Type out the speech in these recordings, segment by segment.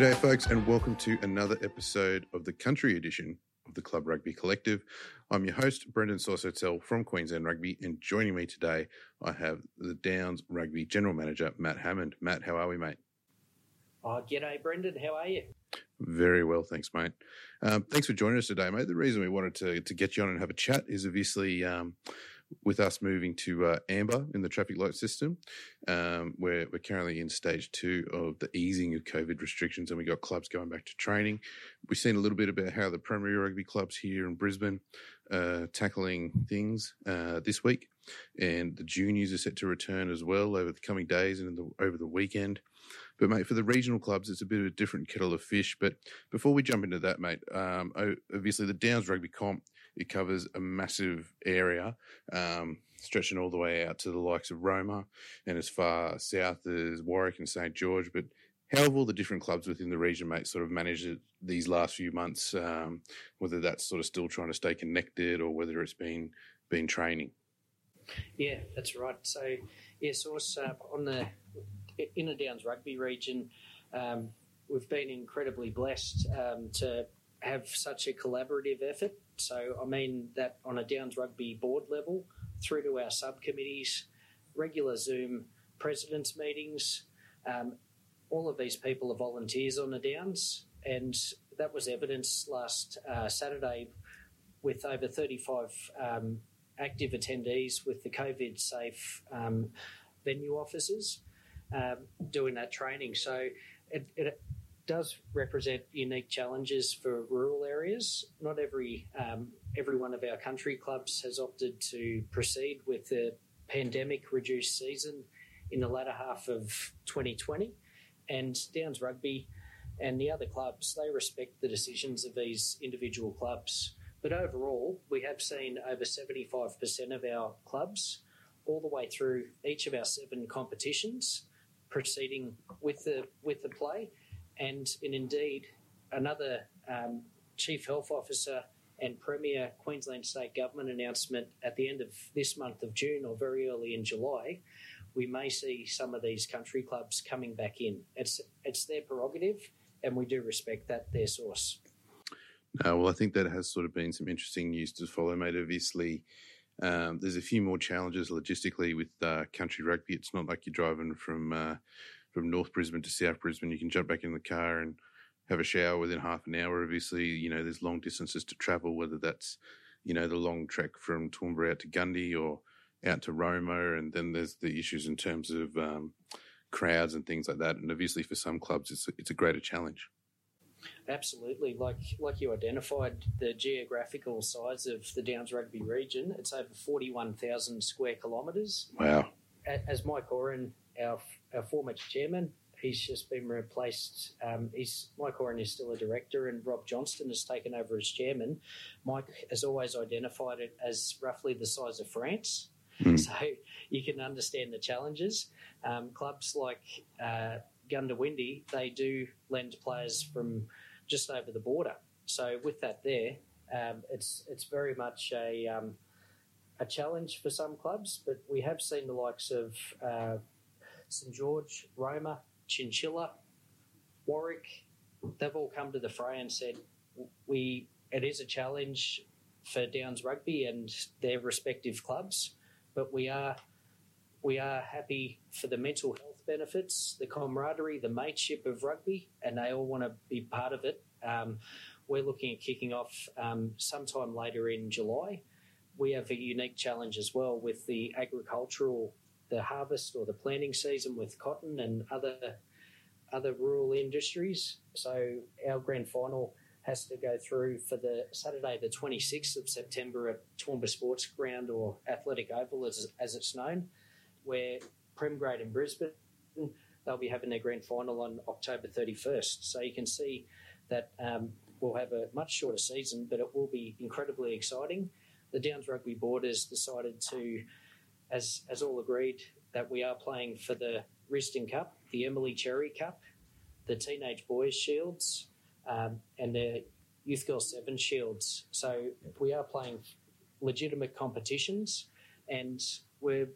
G'day, folks, and welcome to another episode of the Country Edition of the Club Rugby Collective. I'm your host, Brendan Sausotel from Queensland Rugby, and joining me today, I have the Downs Rugby General Manager, Matt Hammond. Matt, how are we, mate? Oh, g'day, Brendan. How are you? Very well, thanks, mate. Um, thanks for joining us today, mate. The reason we wanted to, to get you on and have a chat is obviously um, with us moving to uh, amber in the traffic light system, um, we're, we're currently in stage two of the easing of COVID restrictions, and we got clubs going back to training. We've seen a little bit about how the primary rugby clubs here in Brisbane uh, tackling things uh, this week, and the juniors are set to return as well over the coming days and the, over the weekend. But mate, for the regional clubs, it's a bit of a different kettle of fish. But before we jump into that, mate, um, obviously the Downs Rugby Comp it covers a massive area, um, stretching all the way out to the likes of Roma and as far south as Warwick and St George. But how have all the different clubs within the region, mate, sort of managed it these last few months? Um, whether that's sort of still trying to stay connected or whether it's been been training. Yeah, that's right. So, yeah, so uh, on the Inner Downs Rugby region, um, we've been incredibly blessed um, to have such a collaborative effort. So, I mean that on a Downs Rugby board level, through to our subcommittees, regular Zoom presidents' meetings. Um, all of these people are volunteers on the Downs, and that was evidenced last uh, Saturday with over 35 um, active attendees with the COVID safe um, venue officers um, doing that training. So it, it, does represent unique challenges for rural areas. Not every um, every one of our country clubs has opted to proceed with the pandemic reduced season in the latter half of 2020, and Downs Rugby and the other clubs they respect the decisions of these individual clubs. But overall, we have seen over 75% of our clubs, all the way through each of our seven competitions, proceeding with the with the play, and, and indeed another um, chief health officer and premier Queensland state government announcement at the end of this month of June or very early in July, we may see some of these country clubs coming back in. It's it's their prerogative, and we do respect that their source. No, well, I think that has sort of been some interesting news to follow, mate. Obviously, um, there's a few more challenges logistically with uh, country rugby. It's not like you're driving from uh, from North Brisbane to South Brisbane. You can jump back in the car and have a shower within half an hour. Obviously, you know there's long distances to travel, whether that's you know the long trek from Toowoomba out to Gundy or out to Roma, and then there's the issues in terms of um, crowds and things like that. And obviously, for some clubs, it's it's a greater challenge. Absolutely, like like you identified, the geographical size of the Downs Rugby region, it's over forty one thousand square kilometres. Wow! As Mike Horan, our our former chairman, he's just been replaced. Um, he's Mike Horan is still a director, and Rob Johnston has taken over as chairman. Mike has always identified it as roughly the size of France. Mm. So you can understand the challenges. Um, clubs like uh, Goondiwindi, they do lend players from just over the border. So with that there, um, it's it's very much a um, a challenge for some clubs, but we have seen the likes of uh, St George, Roma, Chinchilla, Warwick. They've all come to the fray and said we it is a challenge for Downs Rugby and their respective clubs, but we are we are happy for the mental health benefits, the camaraderie, the mateship of rugby, and they all want to be part of it. Um, we're looking at kicking off um, sometime later in July. We have a unique challenge as well with the agricultural, the harvest or the planting season with cotton and other other rural industries. So our grand final has to go through for the Saturday, the 26th of September at Toowoomba Sports Ground or Athletic Oval, as, as it's known where Prem Grade in Brisbane, they'll be having their grand final on October 31st. So you can see that um, we'll have a much shorter season, but it will be incredibly exciting. The Downs Rugby Board has decided to, as, as all agreed, that we are playing for the Risdon Cup, the Emily Cherry Cup, the Teenage Boys Shields, um, and the Youth Girl Seven Shields. So we are playing legitimate competitions, and we're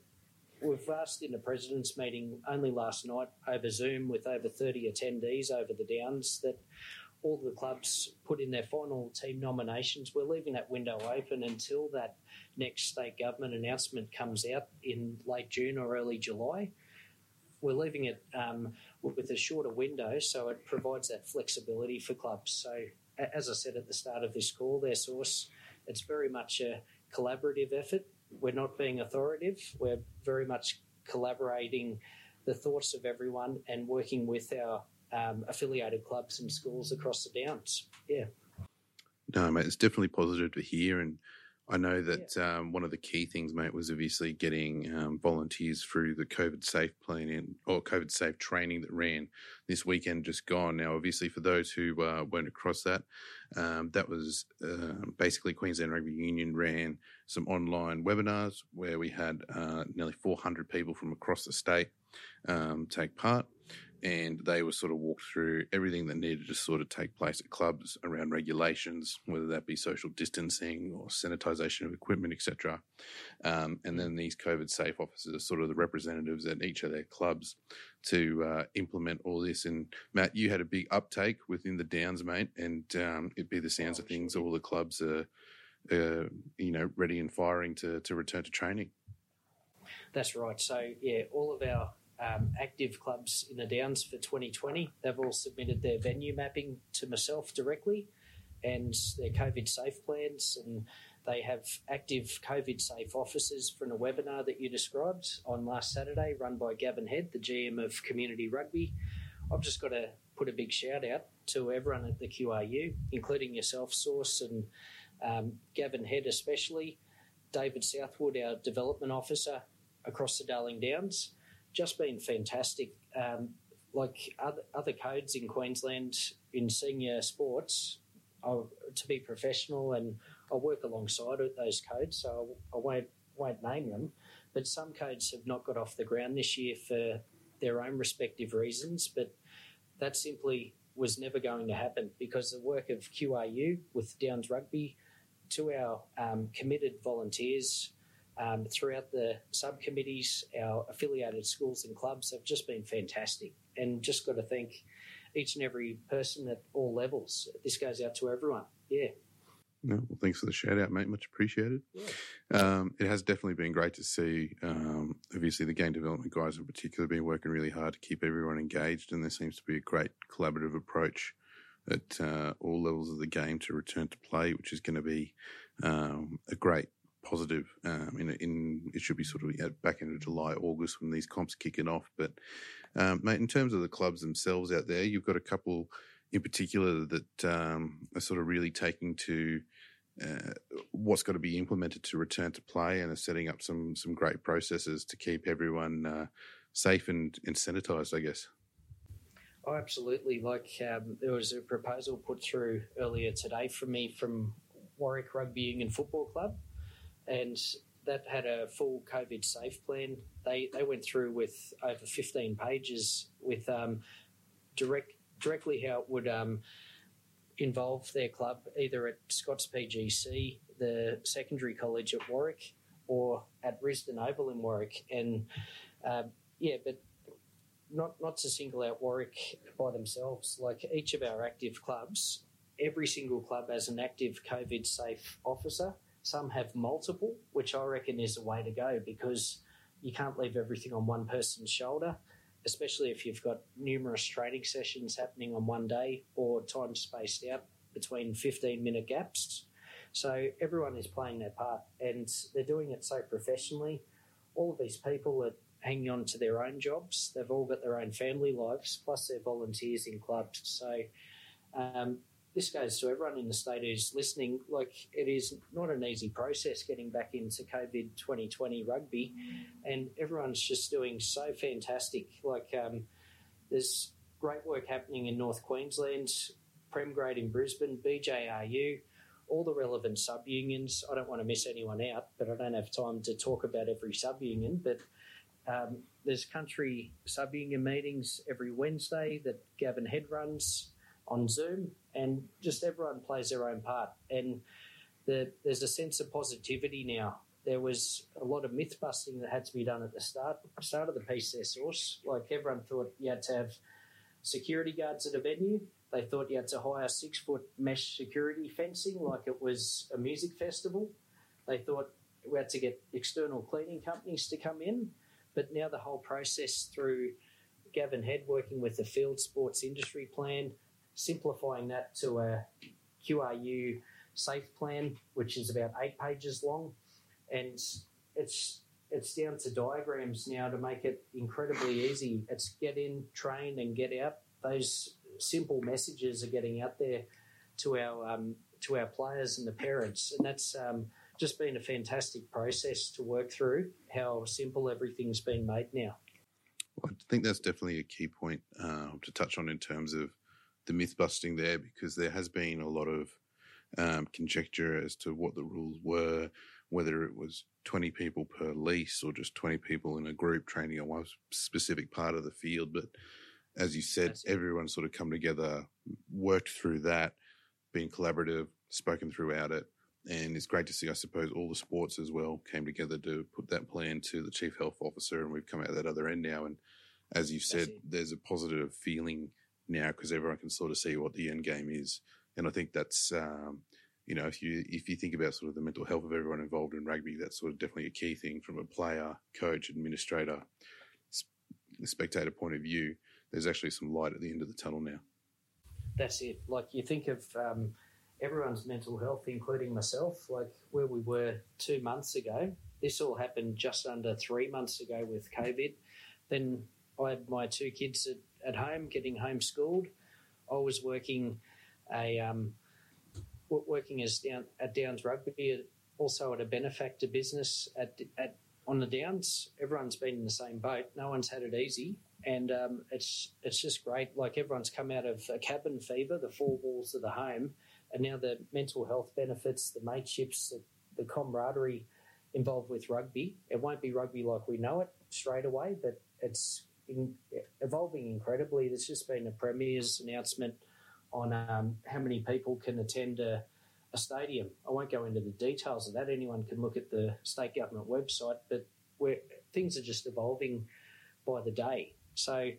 we've asked in the president's meeting only last night over Zoom with over 30 attendees over the Downs that all the clubs put in their final team nominations. We're leaving that window open until that next state government announcement comes out in late June or early July. We're leaving it um, with a shorter window, so it provides that flexibility for clubs. So, as I said at the start of this call, their source, it's very much a collaborative effort. We're not being authoritative. We're very much collaborating the thoughts of everyone and working with our um, affiliated clubs and schools across the Downs. Yeah. No, mate, it's definitely positive to hear. And I know that yeah. um, one of the key things, mate, was obviously getting um, volunteers through the COVID safe plan or COVID safe training that ran this weekend just gone. Now, obviously, for those who uh, weren't across that, um, that was uh, basically Queensland Rugby Union ran some online webinars where we had uh, nearly 400 people from across the state um, take part and they were sort of walked through everything that needed to sort of take place at clubs around regulations, whether that be social distancing or sanitisation of equipment, etc. Um, and then these COVID safe officers are sort of the representatives at each of their clubs to uh, implement all this. And Matt, you had a big uptake within the Downs, mate, and um, it'd be the sounds oh, of things. All the clubs are, uh, you know, ready and firing to to return to training. That's right. So yeah, all of our um, active clubs in the Downs for 2020. They've all submitted their venue mapping to myself directly and their COVID safe plans. And they have active COVID safe officers from the webinar that you described on last Saturday, run by Gavin Head, the GM of Community Rugby. I've just got to put a big shout out to everyone at the QRU, including yourself, Source, and um, Gavin Head especially, David Southwood, our development officer across the Darling Downs just been fantastic. Um, like other, other codes in Queensland in senior sports, I'll, to be professional and I work alongside those codes, so I, I won't won't name them. But some codes have not got off the ground this year for their own respective reasons. But that simply was never going to happen because the work of QRU with Downs Rugby to our um, committed volunteers um, throughout the subcommittees, our affiliated schools and clubs have just been fantastic. And just got to thank each and every person at all levels. This goes out to everyone. Yeah. No, well, thanks for the shout out, mate. Much appreciated. Yeah. Um, it has definitely been great to see. Um, obviously, the game development guys in particular been working really hard to keep everyone engaged, and there seems to be a great collaborative approach at uh, all levels of the game to return to play, which is going to be um, a great positive. Um, in, in it should be sort of back into July, August when these comps kicking off. But um, mate, in terms of the clubs themselves out there, you've got a couple in particular that um, are sort of really taking to uh, what's got to be implemented to return to play and are setting up some some great processes to keep everyone uh, safe and, and sanitized, I guess. Oh, absolutely. Like um, there was a proposal put through earlier today for me from Warwick Rugby Union Football Club and that had a full COVID safe plan. They they went through with over 15 pages with um, direct directly how it would um, involve their club either at Scots PGC, the secondary college at Warwick, or at Risdon Oval in Warwick. And uh, yeah, but not not to single out Warwick by themselves. Like each of our active clubs, every single club has an active COVID safe officer some have multiple, which I reckon is the way to go because you can't leave everything on one person's shoulder, especially if you've got numerous training sessions happening on one day or time spaced out between 15 minute gaps. So everyone is playing their part and they're doing it so professionally. All of these people are hanging on to their own jobs. They've all got their own family lives, plus they're volunteers in clubs. So um, this goes to everyone in the state who's listening. Like, it is not an easy process getting back into COVID 2020 rugby, and everyone's just doing so fantastic. Like, um, there's great work happening in North Queensland, Prem Grade in Brisbane, BJRU, all the relevant sub unions. I don't want to miss anyone out, but I don't have time to talk about every sub union. But um, there's country sub union meetings every Wednesday that Gavin Head runs on Zoom, and just everyone plays their own part. And the, there's a sense of positivity now there was a lot of myth busting that had to be done at the start start of the piece Source. Like everyone thought you had to have security guards at a venue. They thought you had to hire six foot mesh security fencing like it was a music festival. They thought we had to get external cleaning companies to come in. But now the whole process through Gavin Head working with the Field Sports Industry Plan, simplifying that to a QRU safe plan, which is about eight pages long, and it's it's down to diagrams now to make it incredibly easy. It's get in, train, and get out. Those simple messages are getting out there to our um, to our players and the parents, and that's um, just been a fantastic process to work through. How simple everything's been made now. Well, I think that's definitely a key point uh, to touch on in terms of the myth busting there, because there has been a lot of um, conjecture as to what the rules were, whether it was 20 people per lease or just 20 people in a group training on one specific part of the field. But as you said, everyone sort of come together, worked through that, being collaborative, spoken throughout it. And it's great to see, I suppose, all the sports as well came together to put that plan to the chief health officer, and we've come out that other end now. And as you said, there's a positive feeling now because everyone can sort of see what the end game is and I think that's um, you know if you if you think about sort of the mental health of everyone involved in rugby, that's sort of definitely a key thing from a player, coach, administrator, spectator point of view. There's actually some light at the end of the tunnel now. That's it. Like you think of um, everyone's mental health, including myself. Like where we were two months ago. This all happened just under three months ago with COVID. Then I had my two kids at, at home getting homeschooled. I was working a um, working as down at Downs Rugby, also at a benefactor business at, at on the Downs. Everyone's been in the same boat. No one's had it easy, and um, it's it's just great. Like everyone's come out of a cabin fever, the four walls of the home, and now the mental health benefits, the mateships, the, the camaraderie involved with rugby. It won't be rugby like we know it straight away, but it's in, evolving incredibly. There's just been a premier's announcement on um, how many people can attend a, a, stadium. I won't go into the details of that. Anyone can look at the state government website, but where things are just evolving by the day. So,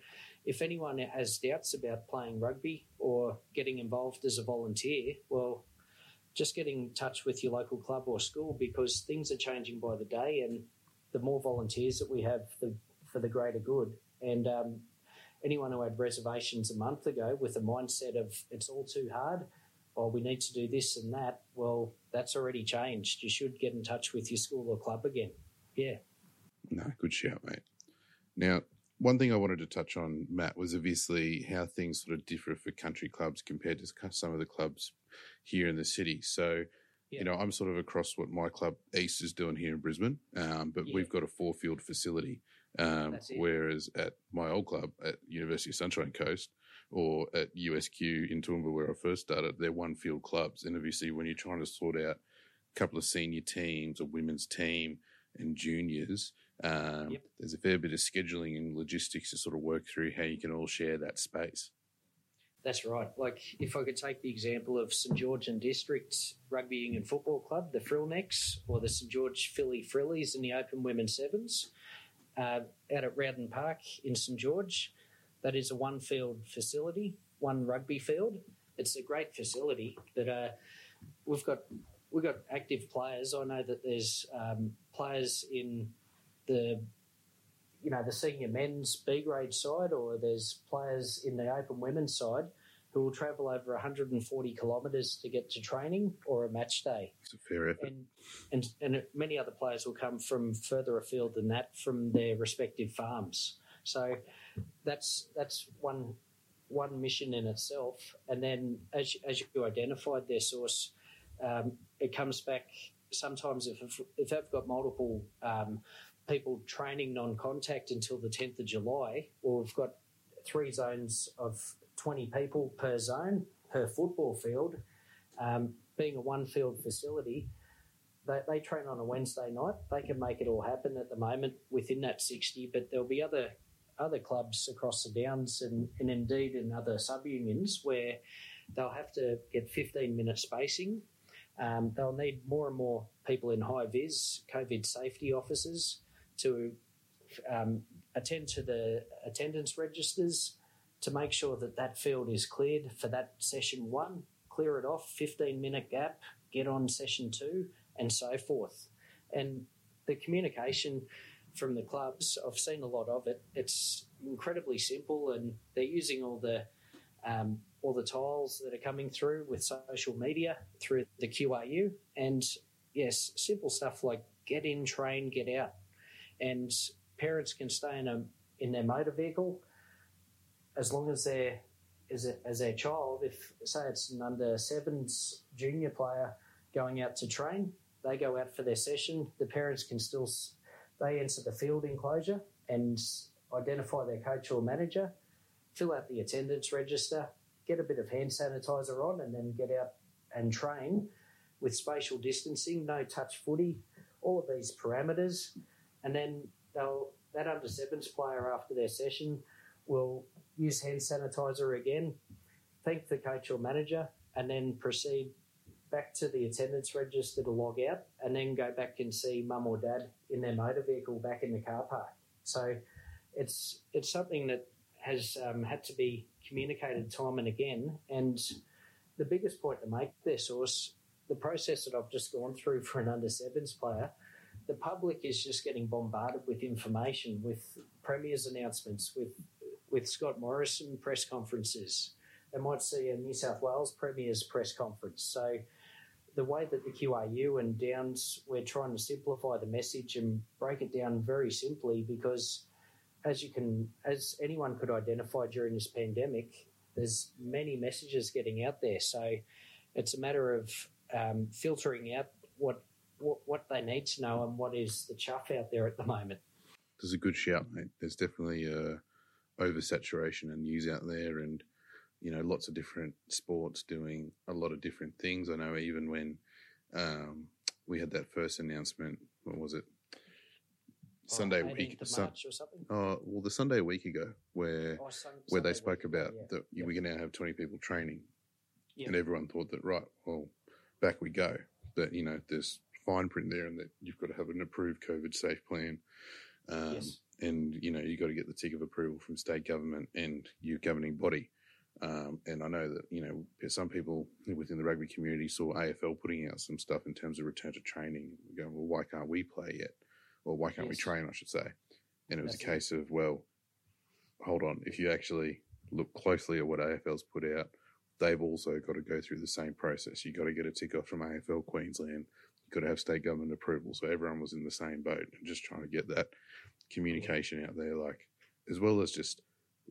if anyone has doubts about playing rugby or getting involved as a volunteer, well, just get in touch with your local club or school because things are changing by the day, and the more volunteers that we have, the for the greater good. And um, anyone who had reservations a month ago with a mindset of it's all too hard, or we need to do this and that, well, that's already changed. You should get in touch with your school or club again. Yeah. No, good shout, mate. Now, one thing I wanted to touch on, Matt, was obviously how things sort of differ for country clubs compared to some of the clubs here in the city. So, yeah. you know, I'm sort of across what my club East is doing here in Brisbane, um, but yeah. we've got a four field facility. Um, whereas at my old club at University of Sunshine Coast or at USQ in Toowoomba, where I first started, they're one field clubs. And obviously, when you're trying to sort out a couple of senior teams, a women's team, and juniors, um, yep. there's a fair bit of scheduling and logistics to sort of work through how you can all share that space. That's right. Like if I could take the example of St George and District Rugby Union Football Club, the Frillnecks, or the St George Philly Frillies in the Open Women's Sevens, out at Rowden Park in St George. That is a one field facility, one rugby field. It's a great facility, but uh, we've got we've got active players. I know that there's um, players in the you know the senior men's B grade side, or there's players in the open women's side who will travel over 140 kilometres to get to training or a match day. It's a fair effort. And, and, and many other players will come from further afield than that from their respective farms. So that's that's one one mission in itself. And then as, as you identified their source, um, it comes back sometimes if, if they've got multiple um, people training non-contact until the 10th of July, or we've got three zones of 20 people per zone per football field, um, being a one field facility, they, they train on a Wednesday night. They can make it all happen at the moment within that 60, but there'll be other other clubs across the Downs and, and indeed in other sub unions where they'll have to get 15 minute spacing. Um, they'll need more and more people in high vis, COVID safety officers, to um, attend to the attendance registers to make sure that that field is cleared for that session one, clear it off, 15 minute gap, get on session two, and so forth. And the communication from the clubs, I've seen a lot of it. It's incredibly simple, and they're using all the um, all the tiles that are coming through with social media through the QRU, and yes, simple stuff like get in, train, get out, and parents can stay in a in their motor vehicle as long as they're as, a, as their child. If say it's an under sevens junior player going out to train, they go out for their session. The parents can still they enter the field enclosure and identify their coach or manager, fill out the attendance register, get a bit of hand sanitizer on, and then get out and train with spatial distancing, no touch footy, all of these parameters, and then they'll that under sevens player after their session will use hand sanitizer again, thank the coach or manager, and then proceed back to the attendance register to log out, and then go back and see mum or dad in their motor vehicle back in the car park. So it's it's something that has um, had to be communicated time and again. And the biggest point to make there, source, the process that I've just gone through for an under sevens player, the public is just getting bombarded with information, with premiers announcements, with with Scott Morrison press conferences. They might see a New South Wales Premier's press conference. So the way that the QRU and Downs, we're trying to simplify the message and break it down very simply because as you can, as anyone could identify during this pandemic, there's many messages getting out there. So it's a matter of um, filtering out what, what, what they need to know and what is the chuff out there at the moment. There's a good shout, mate. There's definitely a oversaturation and news out there, and you know, lots of different sports doing a lot of different things. I know even when um, we had that first announcement, what was it? Oh, Sunday 18th week. Sun- March or something. oh, well, the Sunday a week ago, where Oh, where they spoke week about yeah. that Yeah. we can now have 20 people training. Yeah. And everyone thought that, right, well, back we go. That, you know, there's fine print there and that you've got to have an approved COVID safe plan. Um, Yes. And, you know, you've got to get the tick of approval from state government and your governing body. Um, and I know that, you know, some people within the rugby community saw AFL putting out some stuff in terms of return to training. Going, well, why can't we play yet? Or why can't we train, I should say? And it was That's a case of, well, hold on, if you actually look closely at what AFL's put out, they've also got to go through the same process. You've got to get a tick off from AFL Queensland. Got to have state government approval. So everyone was in the same boat and just trying to get that communication out there, like, as well as just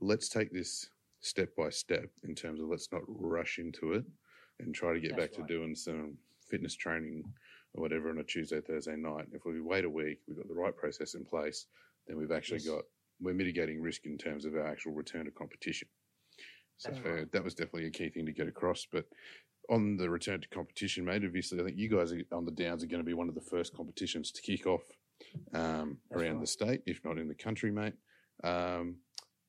let's take this step by step in terms of let's not rush into it and try to get That's back right. to doing some fitness training or whatever on a Tuesday, Thursday night. If we wait a week, we've got the right process in place, then we've actually Yes. got we're mitigating risk in terms of our actual return to competition. So right. that was definitely a key thing to get across. But on the return to competition, mate, obviously, I think you guys are, on the Downs are going to be one of the first competitions to kick off um, around the state, if not in the country, mate. Um,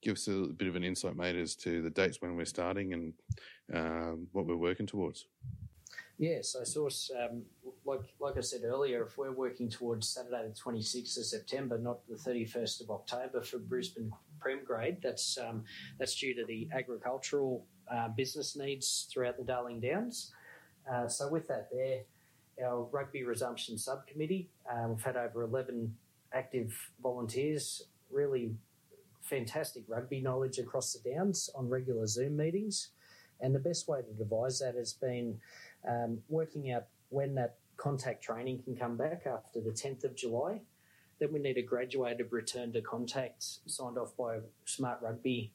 give us a bit of an insight, mate, as to the dates when we're starting and um, what we're working towards. Yeah, I source um, like like I said earlier, if we're working towards Saturday the twenty sixth of September, not the thirty first of October for Brisbane Prem Grade, that's um, that's due to the agricultural uh, business needs throughout the Darling Downs. Uh, so with that, there, our rugby resumption subcommittee, uh, we've had over eleven active volunteers, really fantastic rugby knowledge across the Downs on regular Zoom meetings. And the best way to devise that has been um, working out when that contact training can come back after the 10th of July. Then we need a graduated return to contact signed off by Smart Rugby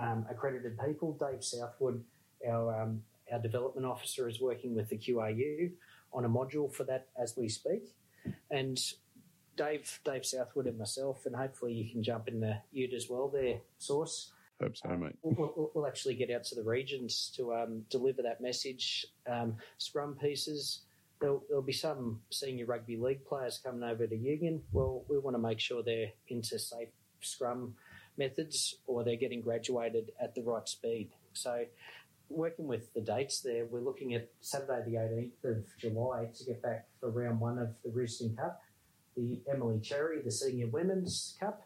um, accredited people. Dave Southwood, our um, our development officer, is working with the QRU on a module for that as we speak. And Dave, Dave Southwood, and myself, and hopefully you can jump in the ute as well. There, source. Hope so, mate. We'll, we'll, we'll actually get out to the regions to um, deliver that message. Um, scrum pieces. There'll, there'll be some senior rugby league players coming over to Union. Well, we want to make sure they're into safe scrum methods or they're getting graduated at the right speed. So working with the dates there, we're looking at Saturday the 18th of July to get back for round one of the Risdon Cup, the Emily Cherry, the Senior Women's Cup,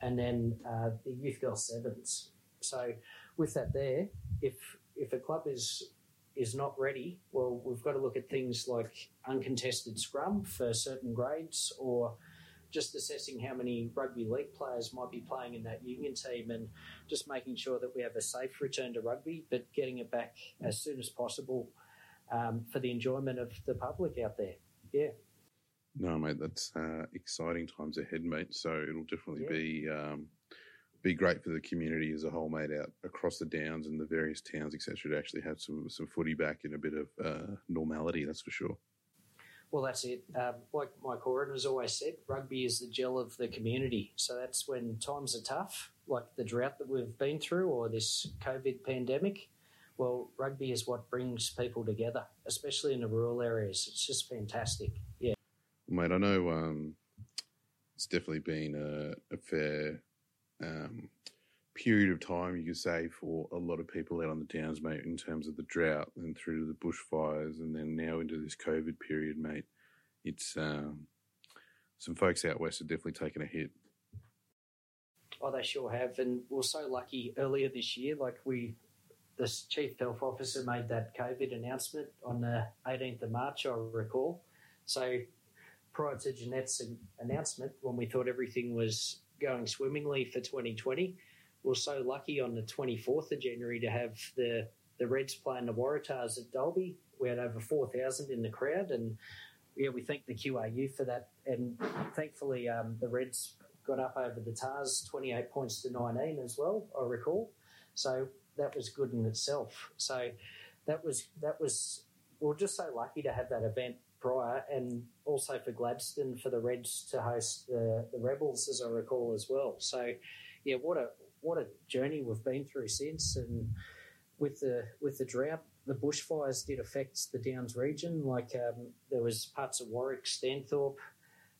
and then uh, the Youth Girl Sevens. So with that there, if if a club is is not ready, well, we've got to look at things like uncontested scrum for certain grades or just assessing how many rugby league players might be playing in that union team and just making sure that we have a safe return to rugby, but getting it back as soon as possible um, for the enjoyment of the public out there. Yeah. No, mate, that's uh, exciting times ahead, mate. So it'll definitely yeah. be um, be great for the community as a whole, mate, out across the downs and the various towns, etc., to actually have some some footy back in a bit of uh, normality. That's for sure. Well, that's it. Um, like Mike Horan has always said, rugby is the gel of the community. So that's when times are tough, like the drought that we've been through or this COVID pandemic. Well, rugby is what brings people together, especially in the rural areas. It's just fantastic. Mate, I know um, it's definitely been a, a fair um, period of time, you could say, for a lot of people out on the downs, mate, in terms of the drought and through to the bushfires, and then now into this COVID period, mate. It's um, some folks out west have definitely taken a hit. Oh, they sure have, and we're so lucky earlier this year. Like we, this chief health officer made that COVID announcement on the 18th of March, I recall. So prior to Jeannette's announcement, when we thought everything was going swimmingly for 2020, we are so lucky on the 24th of January to have the, the Reds playing the Waratahs at Dalby. We had over 4,000 in the crowd, and yeah, we thank the QRU for that. And thankfully, um, the Reds got up over the Tahs 28 points to 19 as well, I recall. So that was good in itself. So that was, that was, we are just so lucky to have that event prior, and also for Gladstone for the Reds to host the, the Rebels, as I recall as well. So, yeah, what a what a journey we've been through since, and with the with the drought, the bushfires did affect the Downs region. Like um, there was parts of Warwick, Stanthorpe,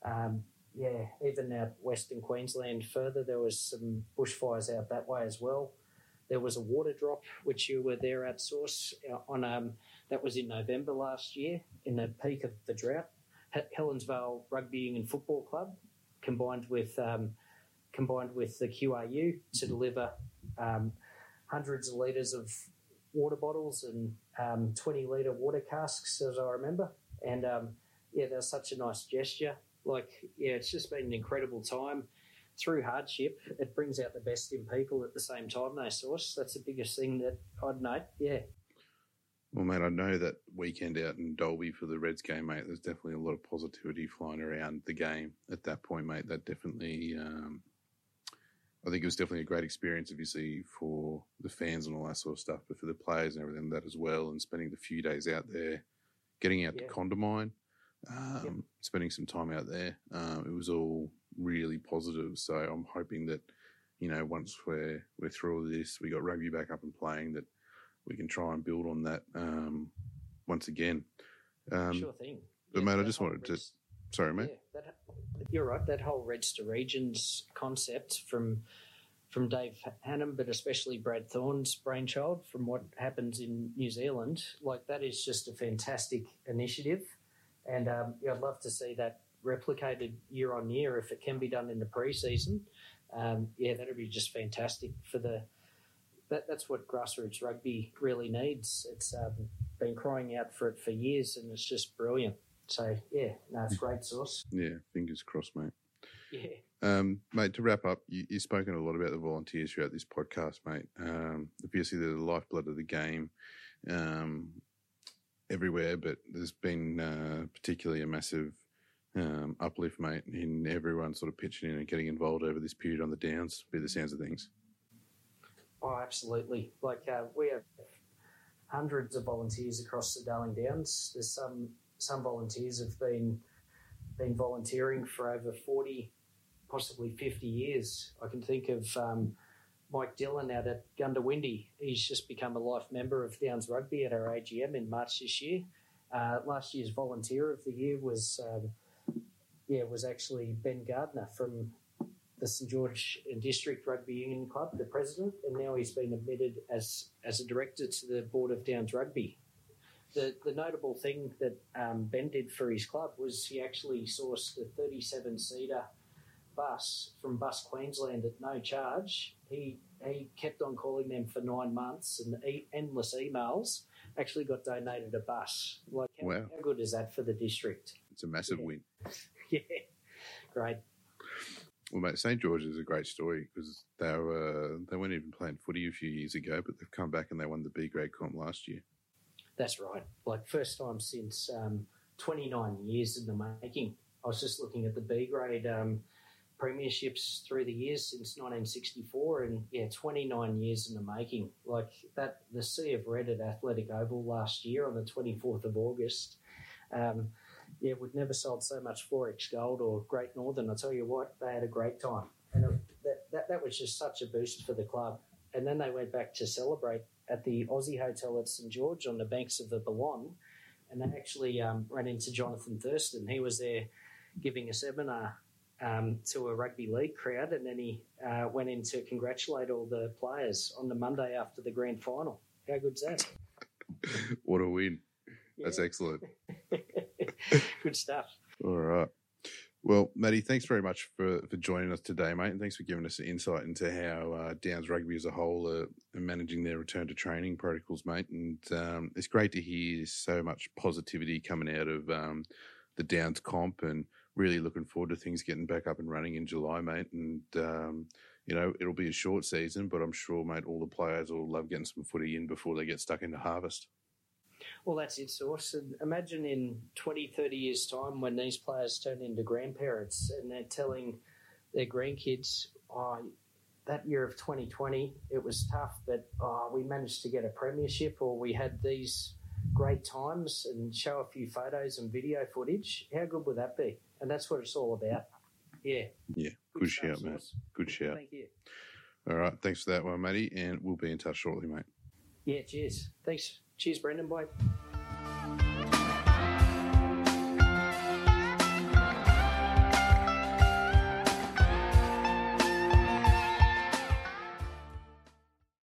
um, yeah, even out Western Queensland further, there was some bushfires out that way as well. There was a water drop, which you were there at source uh, on um, that was in November last year, in the peak of the drought. Helensvale Rugby and Football Club, combined with um, combined with the QRU to deliver um, hundreds of litres of water bottles and um, 20 litre water casks, as I remember. And um, yeah, that was such a nice gesture. Like, yeah, it's just been an incredible time. Through hardship, it brings out the best in people at the same time, they source. That's the biggest thing that I'd note. Yeah. Well, mate, I know that weekend out in Dalby for the Reds game, mate. There's definitely a lot of positivity flying around the game at that point, mate. That definitely, um, I think it was definitely a great experience, obviously, for the fans and all that sort of stuff, but for the players and everything that as well, and spending the few days out there, getting out yeah. to Condamine, um, yep. spending some time out there. Um, it was all really positive. So I'm hoping that, you know, once we're we're through all this, we got rugby back up and playing that we can try and build on that um, once again. Um, sure thing. But yeah, mate, I just wanted to. Sorry, mate. Yeah, that, you're right. That whole Reds to Regions concept from from Dave Hanham, but especially Brad Thorn's brainchild from what happens in New Zealand, like that is just a fantastic initiative, and um, yeah, I'd love to see that replicated year on year if it can be done in the preseason. Um, yeah, that'd be just fantastic for the that, that's what grassroots rugby really needs. It's um, been crying out for it for years, and it's just brilliant. So yeah, no, it's great source. Yeah, fingers crossed, mate. Yeah. Um, mate, to wrap up, you, have spoken a lot about the volunteers throughout this podcast, mate. Um, obviously, they're the lifeblood of the game um, everywhere, but there's been uh, particularly a massive um, uplift, mate, in everyone sort of pitching in and getting involved over this period on the downs, be the sounds of things. Oh, absolutely. Like uh, we have hundreds of volunteers across the Darling Downs. There's some some volunteers have been been volunteering for over forty, possibly fifty years. I can think of um, Mike Dillon out at Goondiwindi. He's just become a life member of Downs Rugby at our AGM in March this year. Uh, last year's volunteer of the year was um, yeah was actually Ben Gardner from the St George District Rugby Union Club, the president, and now he's been admitted as as a director to the board of Downs Rugby. The the notable thing that um, Ben did for his club was he actually sourced a 37 seater bus from Bus Queensland at no charge. He he kept on calling them for nine months and e- endless emails. Actually, got donated a bus. Like, how, Wow. how good is that for the district? It's a massive Yeah. win. Yeah, great. Well, mate, St George is a great story because they were they weren't even playing footy a few years ago, but they've come back and they won the B grade comp last year. That's right. Like first time since um, 29 years in the making. I was just looking at the B grade um, premierships through the years since 1964, and yeah, 29 years in the making. Like that, the Sea of Red at Athletic Oval last year on the 24th of August. Um, yeah, we'd never sold so much XXXX Gold or Great Northern. I tell you what, they had a great time, and it, that, that that was just such a boost for the club. And then they went back to celebrate at the Aussie Hotel at St George on the banks of the Balonne, and they actually um, ran into Jonathan Thurston. He was there giving a seminar um, to a rugby league crowd, and then he uh, went in to congratulate all the players on the Monday after the grand final. How good's that? what a win! That's excellent. Good stuff. All right. Well, Matty, thanks very much for, for joining us today, mate, and thanks for giving us an insight into how uh, Downs Rugby as a whole are, are managing their return to training protocols, mate. And um, it's great to hear so much positivity coming out of um, the Downs comp, and really looking forward to things getting back up and running in July, mate. And um, you know, it'll be a short season, but I'm sure, mate, all the players will love getting some footy in before they get stuck into harvest. Well, that's it, Source. And imagine in 20, 30 years' time when these players turn into grandparents and they're telling their grandkids, oh, that year of 2020, it was tough, but oh, we managed to get a premiership or we had these great times and show a few photos and video footage. How good would that be? And that's what it's all about. Yeah. Yeah, good stuff, shout, mate. Good shout. Thank you. All right, thanks for that one, Matty, and we'll be in touch shortly, mate. Yeah, cheers. Thanks. Cheers, Brendan. Bye.